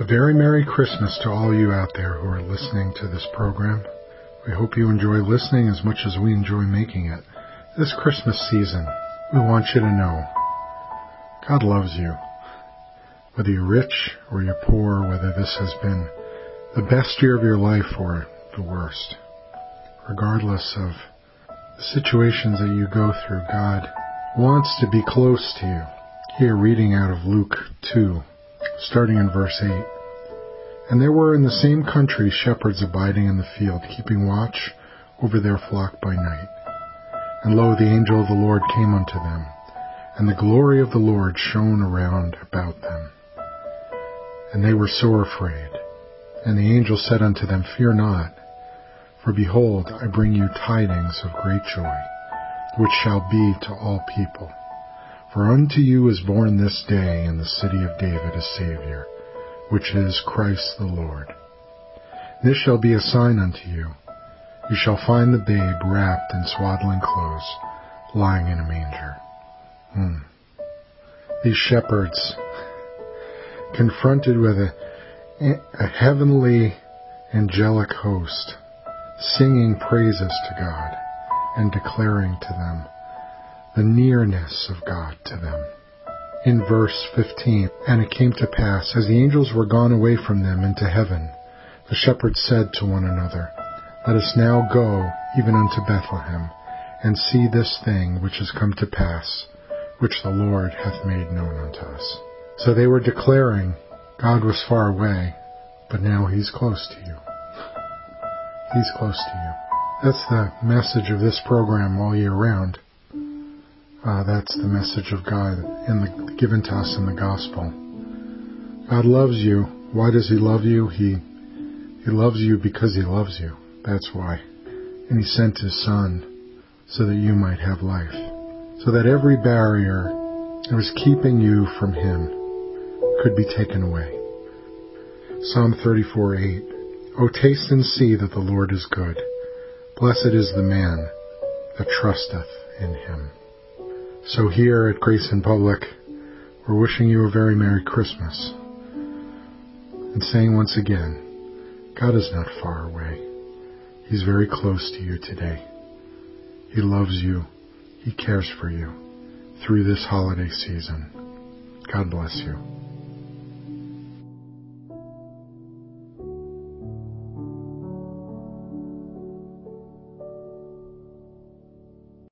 A very Merry Christmas to all you out there who are listening to this program. We hope you enjoy listening as much as we enjoy making it. This Christmas season, we want you to know God loves you. Whether you're rich or you're poor, whether this has been the best year of your life or the worst, regardless of the situations that you go through, God wants to be close to you. Here, reading out of Luke 2, starting in verse 8. And there were in the same country shepherds abiding in the field, keeping watch over their flock by night. And lo, the angel of the Lord came unto them, and the glory of the Lord shone around about them. And they were sore afraid. And the angel said unto them, Fear not, for behold, I bring you tidings of great joy, which shall be to all people. For unto you is born this day in the city of David a Saviour, which is Christ the Lord. This shall be a sign unto you. You shall find the babe wrapped in swaddling clothes, lying in a manger. Hmm. These shepherds, confronted with a, a heavenly angelic host, singing praises to God and declaring to them the nearness of God to them. In verse 15, And it came to pass, as the angels were gone away from them into heaven, the shepherds said to one another, Let us now go even unto Bethlehem, and see this thing which is come to pass, which the Lord hath made known unto us. So they were declaring God was far away, but now he's close to you. He's close to you. That's the message of this program all year round. Uh, that's the message of God in the, given to us in the gospel. God loves you. Why does He love you? He He loves you because He loves you. That's why. And He sent His Son so that you might have life, so that every barrier that was keeping you from Him could be taken away. Psalm 34:8. O taste and see that the Lord is good. Blessed is the man that trusteth in Him. So here at Grace in Public, we're wishing you a very Merry Christmas and saying once again, God is not far away. He's very close to you today. He loves you. He cares for you through this holiday season. God bless you.